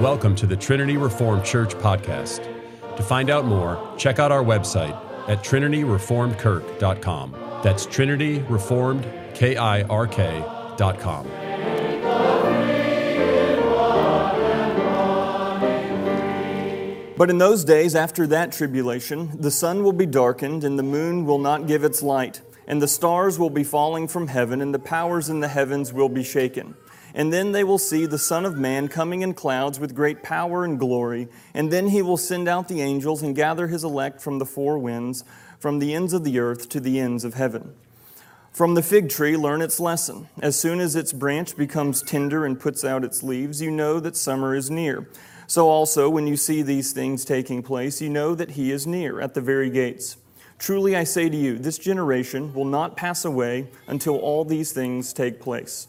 Welcome to the Trinity Reformed Church podcast. To find out more, check out our website at trinityreformedkirk.com. That's Trinity Reformed, K I R K.com. But in those days after that tribulation, the sun will be darkened, and the moon will not give its light, and the stars will be falling from heaven, and the powers in the heavens will be shaken. And then they will see the Son of Man coming in clouds with great power and glory. And then he will send out the angels and gather his elect from the four winds, from the ends of the earth to the ends of heaven. From the fig tree, learn its lesson. As soon as its branch becomes tender and puts out its leaves, you know that summer is near. So also, when you see these things taking place, you know that he is near, at the very gates. Truly I say to you, this generation will not pass away until all these things take place.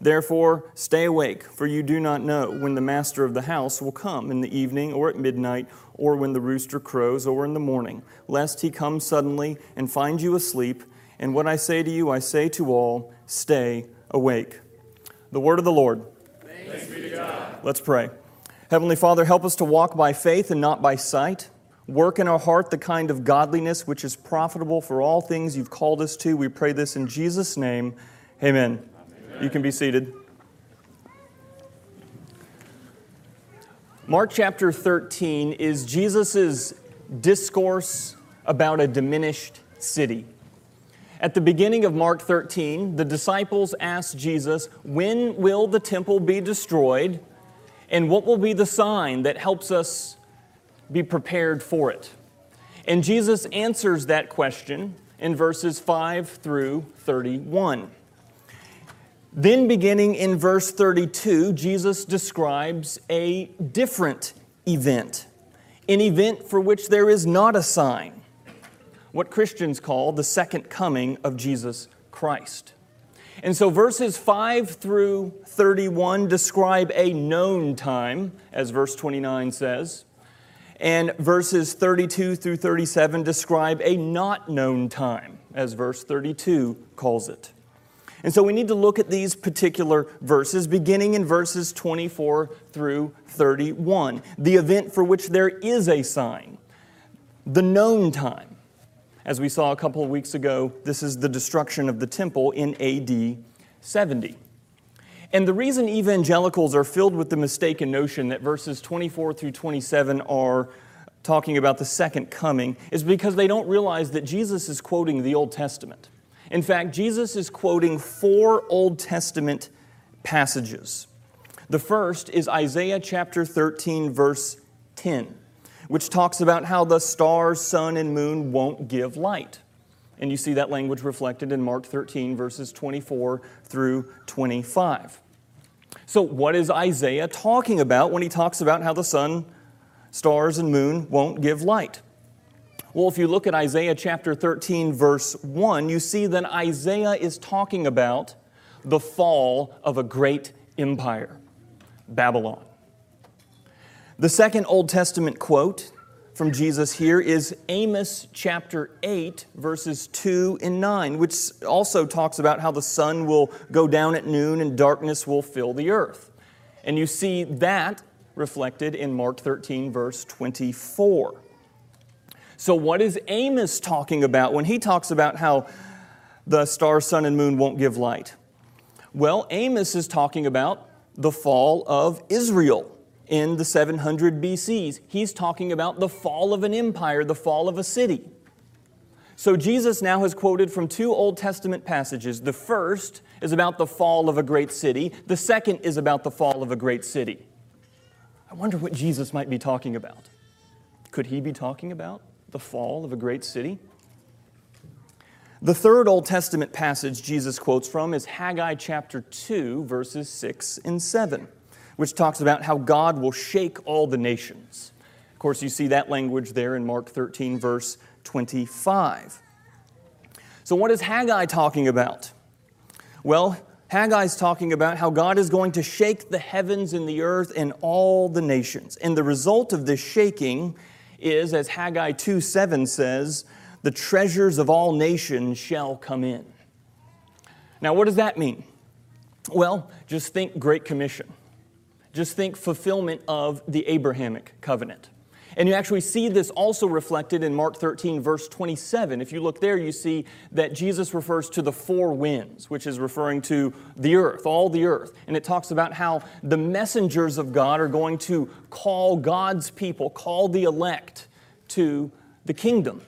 Therefore, stay awake, for you do not know when the master of the house will come in the evening or at midnight or when the rooster crows or in the morning, lest he come suddenly and find you asleep. And what I say to you, I say to all, stay awake. The word of the Lord. Thanks be to God. Let's pray. Heavenly Father, help us to walk by faith and not by sight. Work in our heart the kind of godliness which is profitable for all things you've called us to. We pray this in Jesus' name. Amen. You can be seated. Mark chapter 13 is Jesus' discourse about a diminished city. At the beginning of Mark 13, the disciples asked Jesus, When will the temple be destroyed? And what will be the sign that helps us be prepared for it? And Jesus answers that question in verses 5 through 31. Then, beginning in verse 32, Jesus describes a different event, an event for which there is not a sign, what Christians call the second coming of Jesus Christ. And so, verses 5 through 31 describe a known time, as verse 29 says. And verses 32 through 37 describe a not known time, as verse 32 calls it. And so we need to look at these particular verses, beginning in verses 24 through 31, the event for which there is a sign, the known time. As we saw a couple of weeks ago, this is the destruction of the temple in AD 70. And the reason evangelicals are filled with the mistaken notion that verses 24 through 27 are talking about the second coming is because they don't realize that Jesus is quoting the Old Testament. In fact, Jesus is quoting four Old Testament passages. The first is Isaiah chapter 13, verse 10, which talks about how the stars, sun, and moon won't give light. And you see that language reflected in Mark 13, verses 24 through 25. So, what is Isaiah talking about when he talks about how the sun, stars, and moon won't give light? Well, if you look at Isaiah chapter 13, verse 1, you see that Isaiah is talking about the fall of a great empire, Babylon. The second Old Testament quote from Jesus here is Amos chapter 8, verses 2 and 9, which also talks about how the sun will go down at noon and darkness will fill the earth. And you see that reflected in Mark 13, verse 24. So, what is Amos talking about when he talks about how the star, sun, and moon won't give light? Well, Amos is talking about the fall of Israel in the 700 BCs. He's talking about the fall of an empire, the fall of a city. So Jesus now has quoted from two Old Testament passages. The first is about the fall of a great city, the second is about the fall of a great city. I wonder what Jesus might be talking about. Could he be talking about the fall of a great city? The third Old Testament passage Jesus quotes from is Haggai chapter 2, verses 6 and 7 which talks about how God will shake all the nations. Of course, you see that language there in Mark 13, verse 25. So, what is Haggai talking about? Well, Haggai is talking about how God is going to shake the heavens and the earth and all the nations. And the result of this shaking is, as Haggai 2 7 says, the treasures of all nations shall come in. Now, what does that mean? Well, just think Great Commission. Just think fulfillment of the Abrahamic covenant. And you actually see this also reflected in Mark 13, verse 27. If you look there, you see that Jesus refers to the four winds, which is referring to the earth, all the earth. And it talks about how the messengers of God are going to call God's people, call the elect to the kingdom.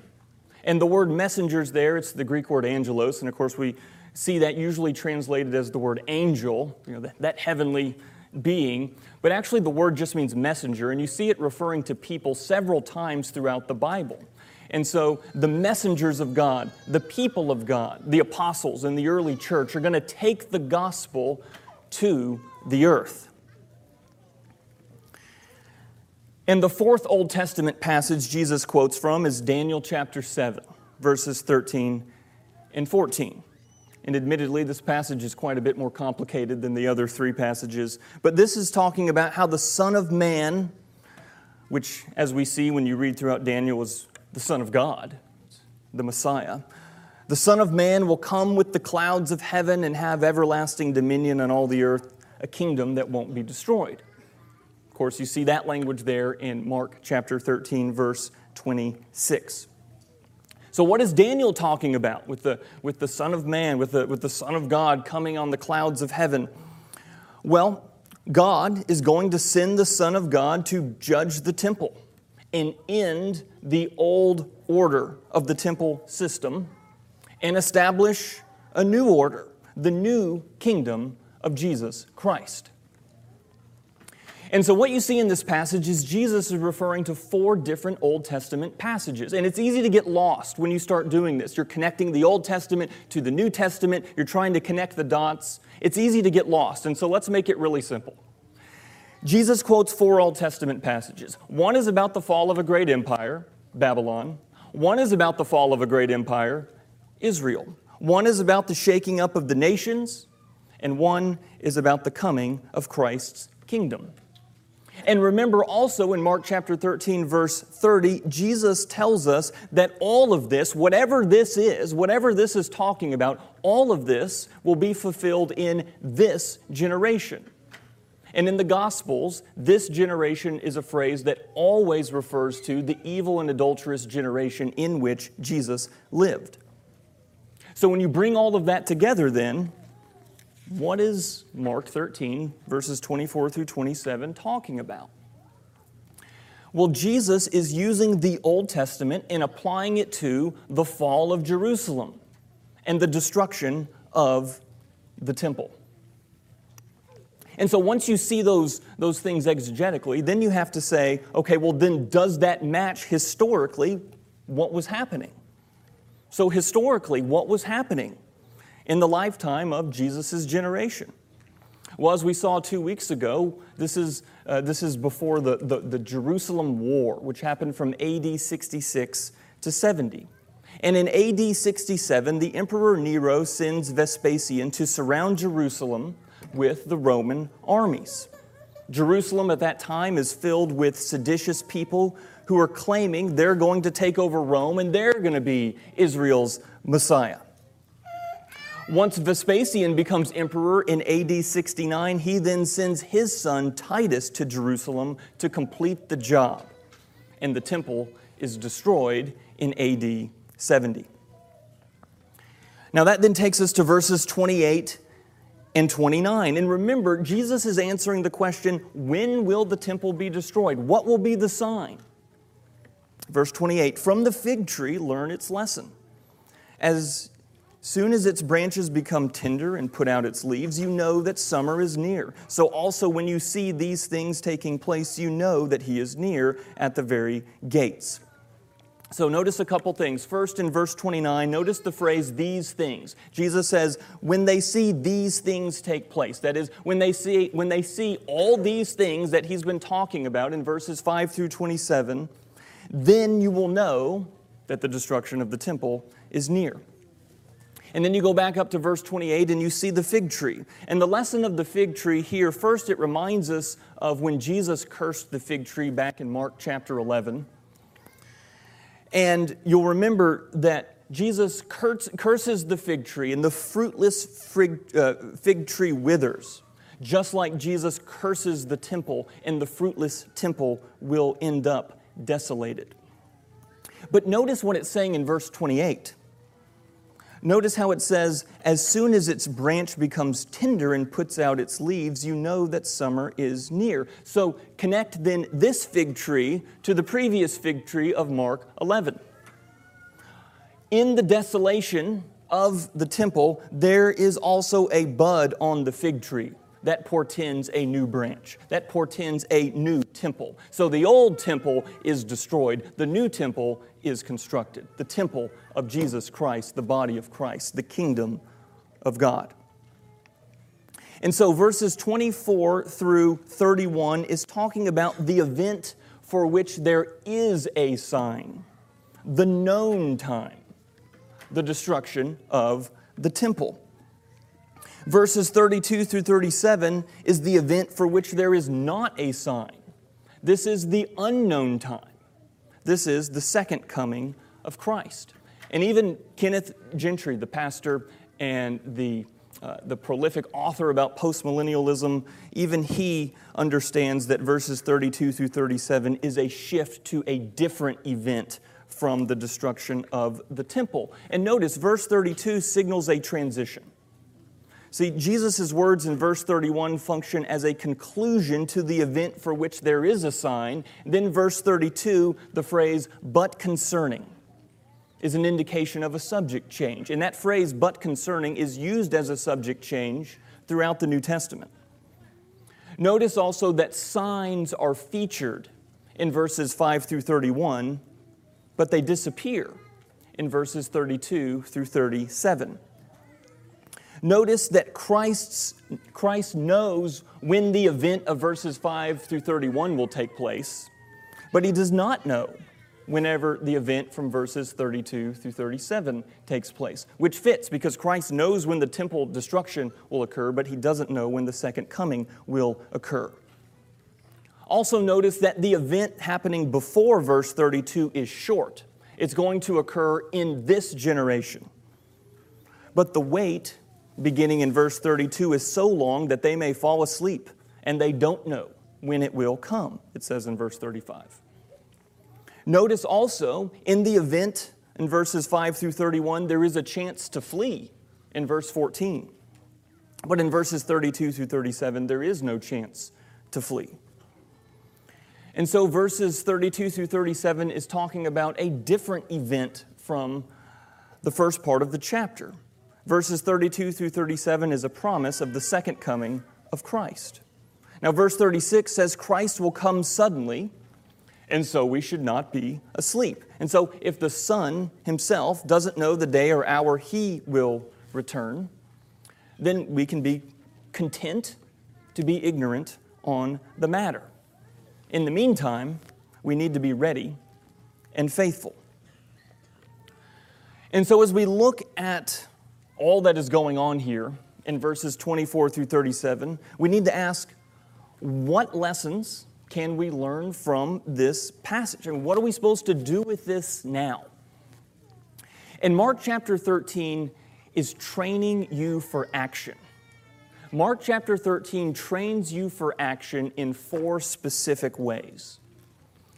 And the word messengers there, it's the Greek word angelos. And of course, we see that usually translated as the word angel, you know, that, that heavenly being, but actually the word just means messenger, and you see it referring to people several times throughout the Bible. And so the messengers of God, the people of God, the apostles in the early church are going to take the gospel to the earth. And the fourth Old Testament passage Jesus quotes from is Daniel chapter 7, verses 13 and 14. And admittedly, this passage is quite a bit more complicated than the other three passages. But this is talking about how the Son of Man, which, as we see when you read throughout Daniel, was the Son of God, the Messiah. The Son of Man will come with the clouds of heaven and have everlasting dominion on all the earth, a kingdom that won't be destroyed. Of course, you see that language there in Mark chapter 13, verse 26. So, what is Daniel talking about with the, with the Son of Man, with the, with the Son of God coming on the clouds of heaven? Well, God is going to send the Son of God to judge the temple and end the old order of the temple system and establish a new order, the new kingdom of Jesus Christ. And so, what you see in this passage is Jesus is referring to four different Old Testament passages. And it's easy to get lost when you start doing this. You're connecting the Old Testament to the New Testament, you're trying to connect the dots. It's easy to get lost. And so, let's make it really simple. Jesus quotes four Old Testament passages. One is about the fall of a great empire, Babylon. One is about the fall of a great empire, Israel. One is about the shaking up of the nations, and one is about the coming of Christ's kingdom. And remember also in Mark chapter 13, verse 30, Jesus tells us that all of this, whatever this is, whatever this is talking about, all of this will be fulfilled in this generation. And in the Gospels, this generation is a phrase that always refers to the evil and adulterous generation in which Jesus lived. So when you bring all of that together, then, what is Mark 13, verses 24 through 27 talking about? Well, Jesus is using the Old Testament and applying it to the fall of Jerusalem and the destruction of the temple. And so once you see those, those things exegetically, then you have to say, okay, well, then does that match historically what was happening? So, historically, what was happening? In the lifetime of Jesus' generation. Well, as we saw two weeks ago, this is, uh, this is before the, the, the Jerusalem War, which happened from AD 66 to 70. And in AD 67, the Emperor Nero sends Vespasian to surround Jerusalem with the Roman armies. Jerusalem at that time is filled with seditious people who are claiming they're going to take over Rome and they're going to be Israel's Messiah. Once Vespasian becomes emperor in AD 69, he then sends his son Titus to Jerusalem to complete the job, and the temple is destroyed in AD 70. Now, that then takes us to verses 28 and 29. And remember, Jesus is answering the question when will the temple be destroyed? What will be the sign? Verse 28 From the fig tree, learn its lesson. As Soon as its branches become tender and put out its leaves, you know that summer is near. So also when you see these things taking place, you know that he is near at the very gates. So notice a couple things. First, in verse 29, notice the phrase these things. Jesus says, when they see these things take place, that is, when they see, when they see all these things that he's been talking about in verses 5 through 27, then you will know that the destruction of the temple is near. And then you go back up to verse 28 and you see the fig tree. And the lesson of the fig tree here, first, it reminds us of when Jesus cursed the fig tree back in Mark chapter 11. And you'll remember that Jesus curses the fig tree, and the fruitless fig, uh, fig tree withers, just like Jesus curses the temple, and the fruitless temple will end up desolated. But notice what it's saying in verse 28. Notice how it says, As soon as its branch becomes tender and puts out its leaves, you know that summer is near. So connect then this fig tree to the previous fig tree of Mark 11. In the desolation of the temple, there is also a bud on the fig tree that portends a new branch. That portends a new temple. So the old temple is destroyed, the new temple is constructed. The temple of Jesus Christ, the body of Christ, the kingdom of God. And so verses 24 through 31 is talking about the event for which there is a sign, the known time, the destruction of the temple. Verses 32 through 37 is the event for which there is not a sign. This is the unknown time. This is the second coming of Christ. And even Kenneth Gentry, the pastor and the, uh, the prolific author about postmillennialism, even he understands that verses 32 through 37 is a shift to a different event from the destruction of the temple. And notice, verse 32 signals a transition. See, Jesus' words in verse 31 function as a conclusion to the event for which there is a sign. Then, verse 32, the phrase, but concerning, is an indication of a subject change. And that phrase, but concerning, is used as a subject change throughout the New Testament. Notice also that signs are featured in verses 5 through 31, but they disappear in verses 32 through 37. Notice that Christ's, Christ knows when the event of verses 5 through 31 will take place, but he does not know whenever the event from verses 32 through 37 takes place, which fits because Christ knows when the temple destruction will occur, but he doesn't know when the second coming will occur. Also, notice that the event happening before verse 32 is short. It's going to occur in this generation. But the wait beginning in verse 32, is so long that they may fall asleep and they don't know when it will come, it says in verse 35. Notice also in the event in verses 5 through 31, there is a chance to flee in verse 14. But in verses 32 through 37, there is no chance to flee. And so verses 32 through 37 is talking about a different event from the first part of the chapter. Verses 32 through 37 is a promise of the second coming of Christ. Now, verse 36 says Christ will come suddenly, and so we should not be asleep. And so, if the Son himself doesn't know the day or hour he will return, then we can be content to be ignorant on the matter. In the meantime, we need to be ready and faithful. And so, as we look at all that is going on here in verses 24 through 37, we need to ask what lessons can we learn from this passage? And what are we supposed to do with this now? And Mark chapter 13 is training you for action. Mark chapter 13 trains you for action in four specific ways.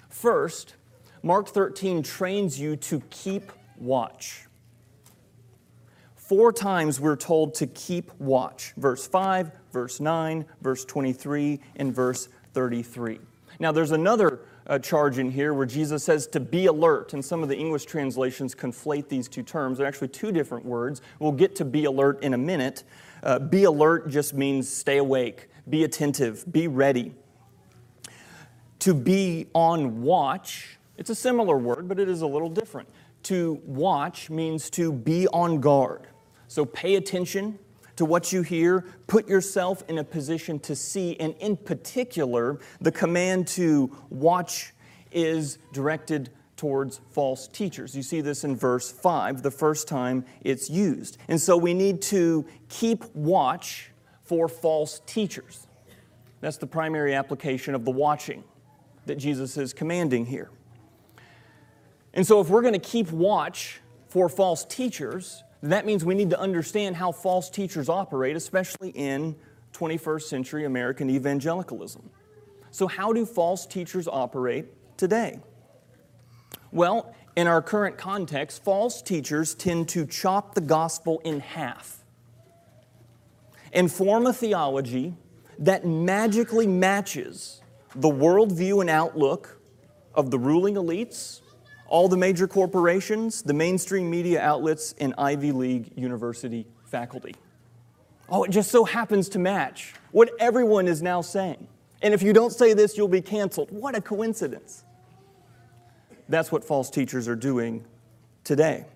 First, Mark 13 trains you to keep watch. Four times we're told to keep watch verse 5, verse 9, verse 23, and verse 33. Now, there's another uh, charge in here where Jesus says to be alert, and some of the English translations conflate these two terms. They're actually two different words. We'll get to be alert in a minute. Uh, be alert just means stay awake, be attentive, be ready. To be on watch, it's a similar word, but it is a little different. To watch means to be on guard. So pay attention to what you hear, put yourself in a position to see, and in particular, the command to watch is directed towards false teachers. You see this in verse 5, the first time it's used. And so we need to keep watch for false teachers. That's the primary application of the watching that Jesus is commanding here. And so, if we're going to keep watch for false teachers, that means we need to understand how false teachers operate, especially in 21st century American evangelicalism. So, how do false teachers operate today? Well, in our current context, false teachers tend to chop the gospel in half and form a theology that magically matches the worldview and outlook of the ruling elites, all the major corporations, the mainstream media outlets, and Ivy League university faculty. Oh, it just so happens to match what everyone is now saying. And if you don't say this, you'll be canceled. What a coincidence. That's what false teachers are doing today.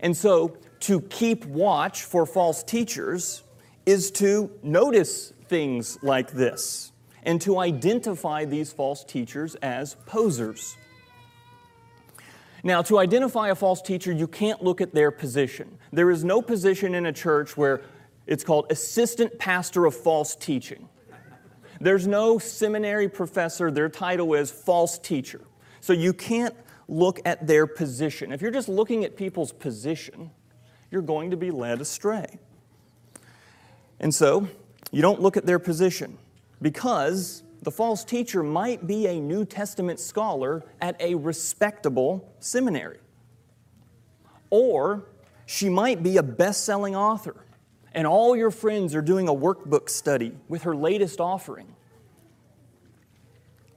And so, to keep watch for false teachers is to notice things like this and to identify these false teachers as posers. Now, to identify a false teacher, you can't look at their position. There is no position in a church where it's called assistant pastor of false teaching. There's no seminary professor, their title is false teacher. So you can't look at their position. If you're just looking at people's position, you're going to be led astray. And so, you don't look at their position because the false teacher might be a New Testament scholar at a respectable seminary. Or she might be a best selling author, and all your friends are doing a workbook study with her latest offering.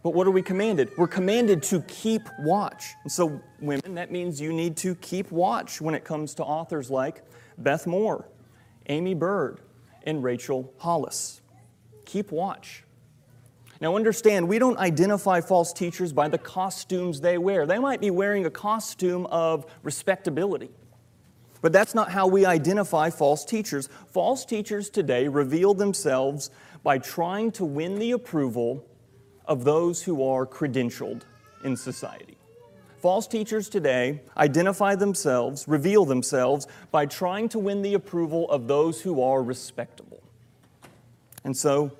But what are we commanded? We're commanded to keep watch. And so, women, that means you need to keep watch when it comes to authors like Beth Moore, Aimee Byrd, and Rachel Hollis. Keep watch. Now, understand, we don't identify false teachers by the costumes they wear. They might be wearing a costume of respectability. But that's not how we identify false teachers. False teachers today reveal themselves by trying to win the approval of those who are credentialed in society. False teachers today identify themselves, reveal themselves by trying to win the approval of those who are respectable. And so,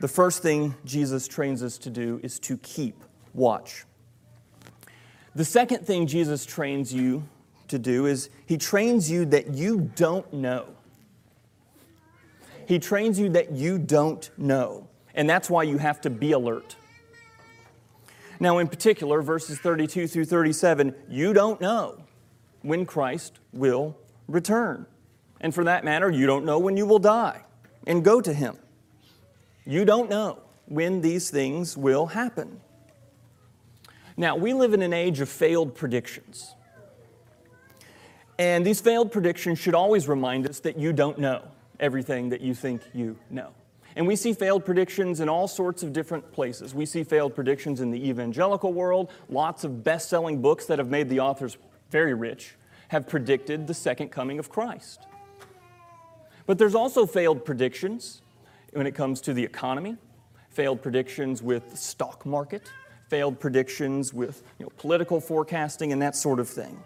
the first thing Jesus trains us to do is to keep watch. The second thing Jesus trains you to do is he trains you that you don't know. He trains you that you don't know. And that's why you have to be alert. Now, in particular, verses 32 through 37, you don't know when Christ will return. And for that matter, you don't know when you will die and go to Him. You don't know when these things will happen. Now, we live in an age of failed predictions. And these failed predictions should always remind us that you don't know everything that you think you know. And we see failed predictions in all sorts of different places. We see failed predictions in the evangelical world. Lots of best selling books that have made the authors very rich have predicted the second coming of Christ. But there's also failed predictions when it comes to the economy, failed predictions with the stock market, failed predictions with you know, political forecasting, and that sort of thing.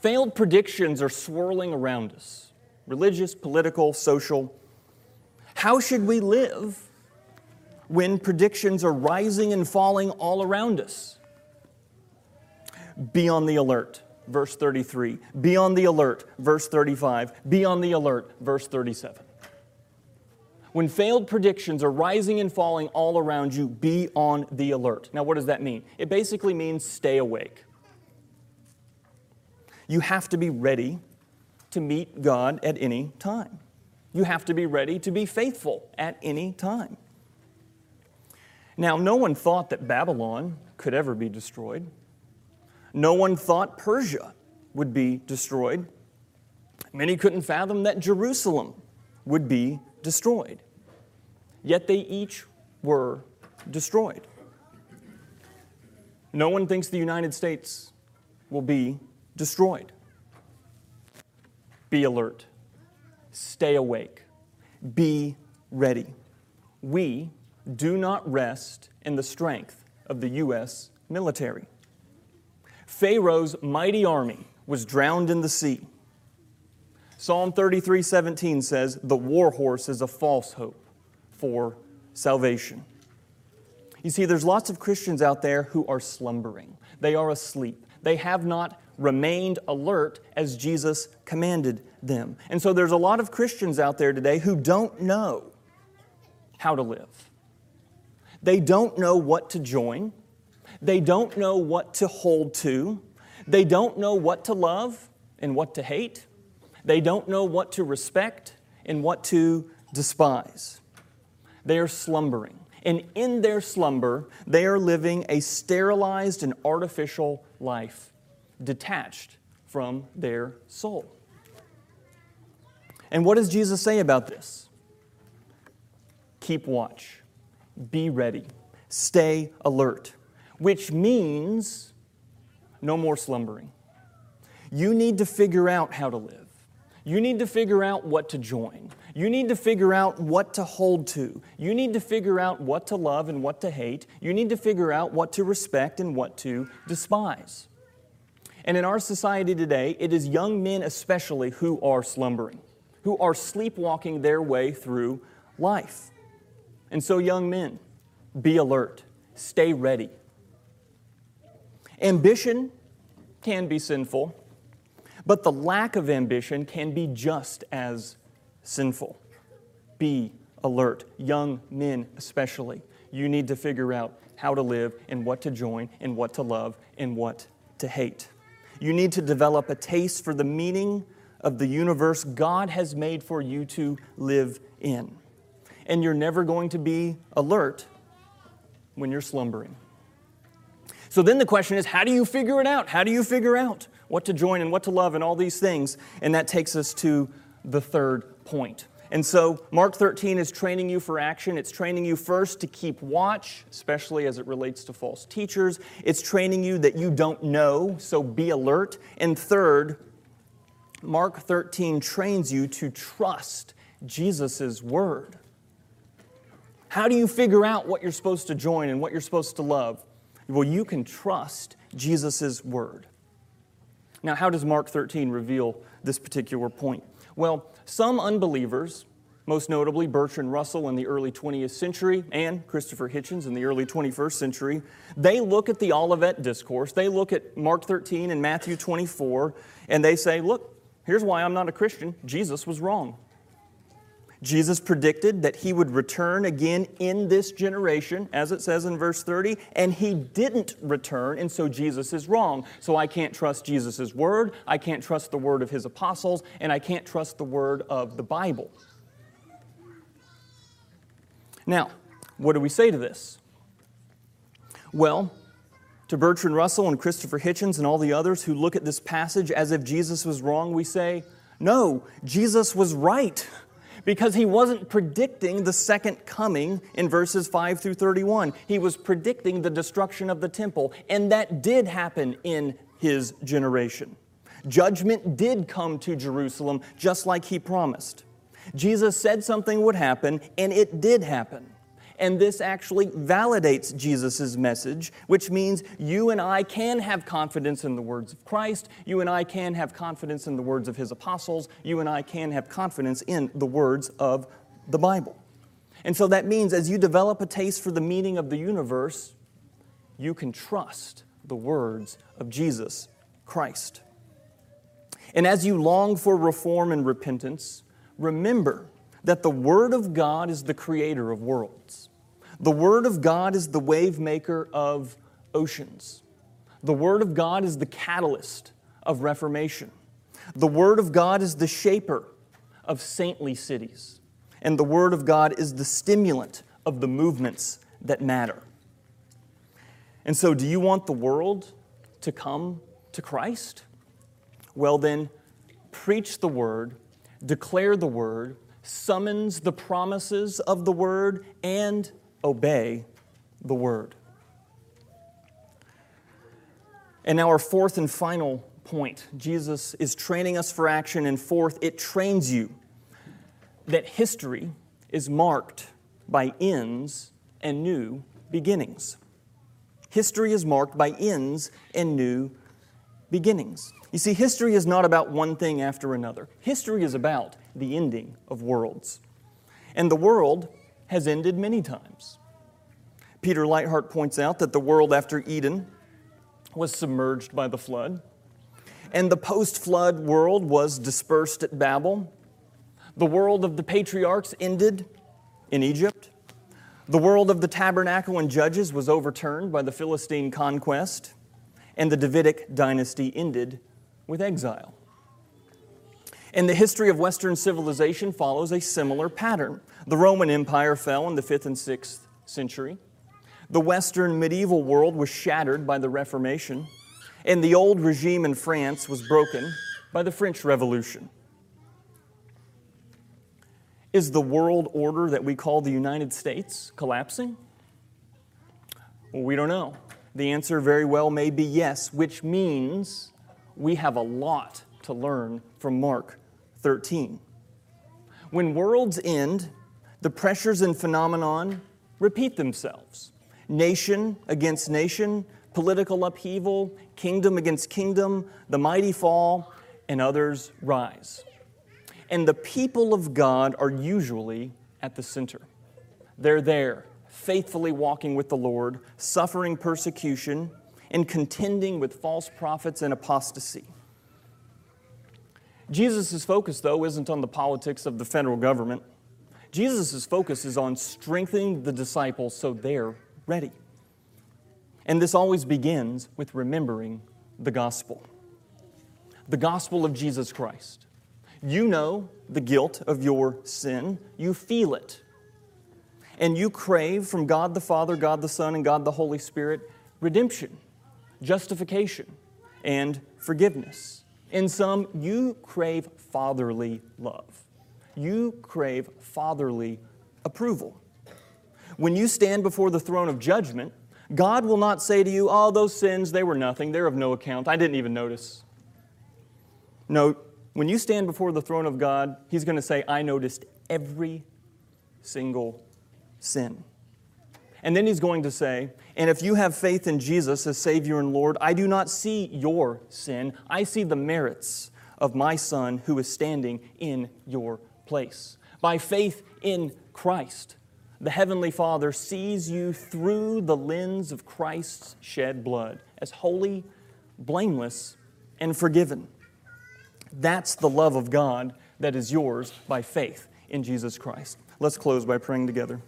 Failed predictions are swirling around us religious, political, social. How should we live when predictions are rising and falling all around us? Be on the alert, verse 33. Be on the alert, verse 35. Be on the alert, verse 37. When failed predictions are rising and falling all around you, be on the alert. Now, what does that mean? It basically means stay awake. You have to be ready to meet God at any time. You have to be ready to be faithful at any time. Now, no one thought that Babylon could ever be destroyed. No one thought Persia would be destroyed. Many couldn't fathom that Jerusalem would be destroyed yet they each were destroyed. No one thinks the United States will be destroyed. Be alert, stay awake, be ready. We do not rest in the strength of the U.S. military. Pharaoh's mighty army was drowned in the sea. Psalm 33 17 says, The war horse is a false hope for salvation. You see, there's lots of Christians out there who are slumbering, they are asleep. They have not remained alert as Jesus commanded them. And so there's a lot of Christians out there today who don't know how to live. They don't know what to join. They don't know what to hold to. They don't know what to love and what to hate. They don't know what to respect and what to despise. They are slumbering. And in their slumber, they are living a sterilized and artificial life, detached from their soul. And what does Jesus say about this? Keep watch, be ready, stay alert, which means no more slumbering. You need to figure out how to live. You need to figure out what to join. You need to figure out what to hold to. You need to figure out what to love and what to hate. You need to figure out what to respect and what to despise. And in our society today, it is young men especially who are slumbering, who are sleepwalking their way through life. And so, young men, be alert, stay ready. Ambition can be sinful. But the lack of ambition can be just as sinful. Be alert, young men especially. You need to figure out how to live and what to join and what to love and what to hate. You need to develop a taste for the meaning of the universe God has made for you to live in. And you're never going to be alert when you're slumbering. So then the question is how do you figure it out? How do you figure out what to join and what to love and all these things. And that takes us to the third point. And so, Mark 13 is training you for action. It's training you first to keep watch, especially as it relates to false teachers. It's training you that you don't know, so be alert. And third, Mark 13 trains you to trust Jesus' word. How do you figure out what you're supposed to join and what you're supposed to love? Well, you can trust Jesus' word. Now, how does Mark 13 reveal this particular point? Well, some unbelievers, most notably Bertrand Russell in the early 20th century and Christopher Hitchens in the early 21st century, they look at the Olivet Discourse, they look at Mark 13 and Matthew 24, and they say, look, here's why I'm not a Christian. Jesus was wrong. Jesus predicted that he would return again in this generation, as it says in verse 30, and he didn't return, and so Jesus is wrong. So I can't trust Jesus' word, I can't trust the word of his apostles, and I can't trust the word of the Bible. Now, what do we say to this? Well, to Bertrand Russell and Christopher Hitchens and all the others who look at this passage as if Jesus was wrong, we say, no, Jesus was right because he wasn't predicting the second coming in verses 5 through 31. He was predicting the destruction of the temple, and that did happen in his generation. Judgment did come to Jerusalem just like he promised. Jesus said something would happen, and it did happen. And this actually validates Jesus' message, which means you and I can have confidence in the words of Christ. You and I can have confidence in the words of his apostles. You and I can have confidence in the words of the Bible. And so that means as you develop a taste for the meaning of the universe, you can trust the words of Jesus Christ. And as you long for reform and repentance, remember that the Word of God is the creator of worlds. The Word of God is the wave maker of oceans. The Word of God is the catalyst of reformation. The Word of God is the shaper of saintly cities. And the Word of God is the stimulant of the movements that matter. And so, do you want the world to come to Christ? Well, then, preach the Word, declare the Word, summons the promises of the Word, and obey the Word. And now, our fourth and final point Jesus is training us for action. And fourth, it trains you that history is marked by ends and new beginnings. History is marked by ends and new beginnings. You see, history is not about one thing after another. History is about the ending of worlds. And the world has ended many times. Peter Leithart points out that the world after Eden was submerged by the flood, and the post flood world was dispersed at Babel. The world of the patriarchs ended in Egypt. The world of the tabernacle and judges was overturned by the Philistine conquest, and the Davidic dynasty ended with exile. And the history of Western civilization follows a similar pattern. The Roman Empire fell in the 5th and 6th century. The Western medieval world was shattered by the Reformation, and the old regime in France was broken by the French Revolution. Is the world order that we call the United States collapsing? Well, we don't know. The answer very well may be yes, which means we have a lot to learn from Mark 13. When worlds end, the pressures and phenomenon repeat themselves. Nation against nation, political upheaval, kingdom against kingdom, the mighty fall, and others rise. And the people of God are usually at the center. They're there, faithfully walking with the Lord, suffering persecution, and contending with false prophets and apostasy. Jesus' focus, though, isn't on the politics of the federal government. Jesus' focus is on strengthening the disciples so they're ready. And this always begins with remembering the gospel the gospel of Jesus Christ. You know the guilt of your sin, you feel it. And you crave from God the Father, God the Son, and God the Holy Spirit redemption, justification, and forgiveness. In sum, you crave fatherly love. You crave fatherly approval. When you stand before the throne of judgment, God will not say to you, Oh, those sins, they were nothing. They're of no account. I didn't even notice. No, when you stand before the throne of God, He's going to say, I noticed every single sin. And then He's going to say, And if you have faith in Jesus as Savior and Lord, I do not see your sin. I see the merits of my Son who is standing in your place. By faith in Christ, the Heavenly Father sees you through the lens of Christ's shed blood as holy, blameless, and forgiven. That's the love of God that is yours by faith in Jesus Christ. Let's close by praying together.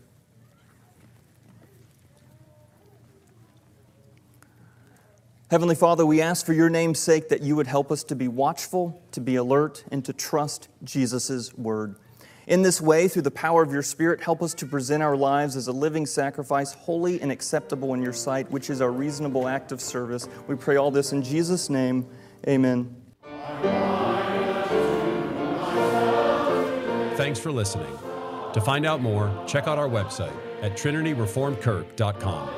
Heavenly Father, we ask for your name's sake that you would help us to be watchful, to be alert, and to trust Jesus' word. In this way, through the power of your Spirit, help us to present our lives as a living sacrifice, holy and acceptable in your sight, which is our reasonable act of service. We pray all this in Jesus' name. Amen. Thanks for listening. To find out more, check out our website at trinityreformedkirk.com.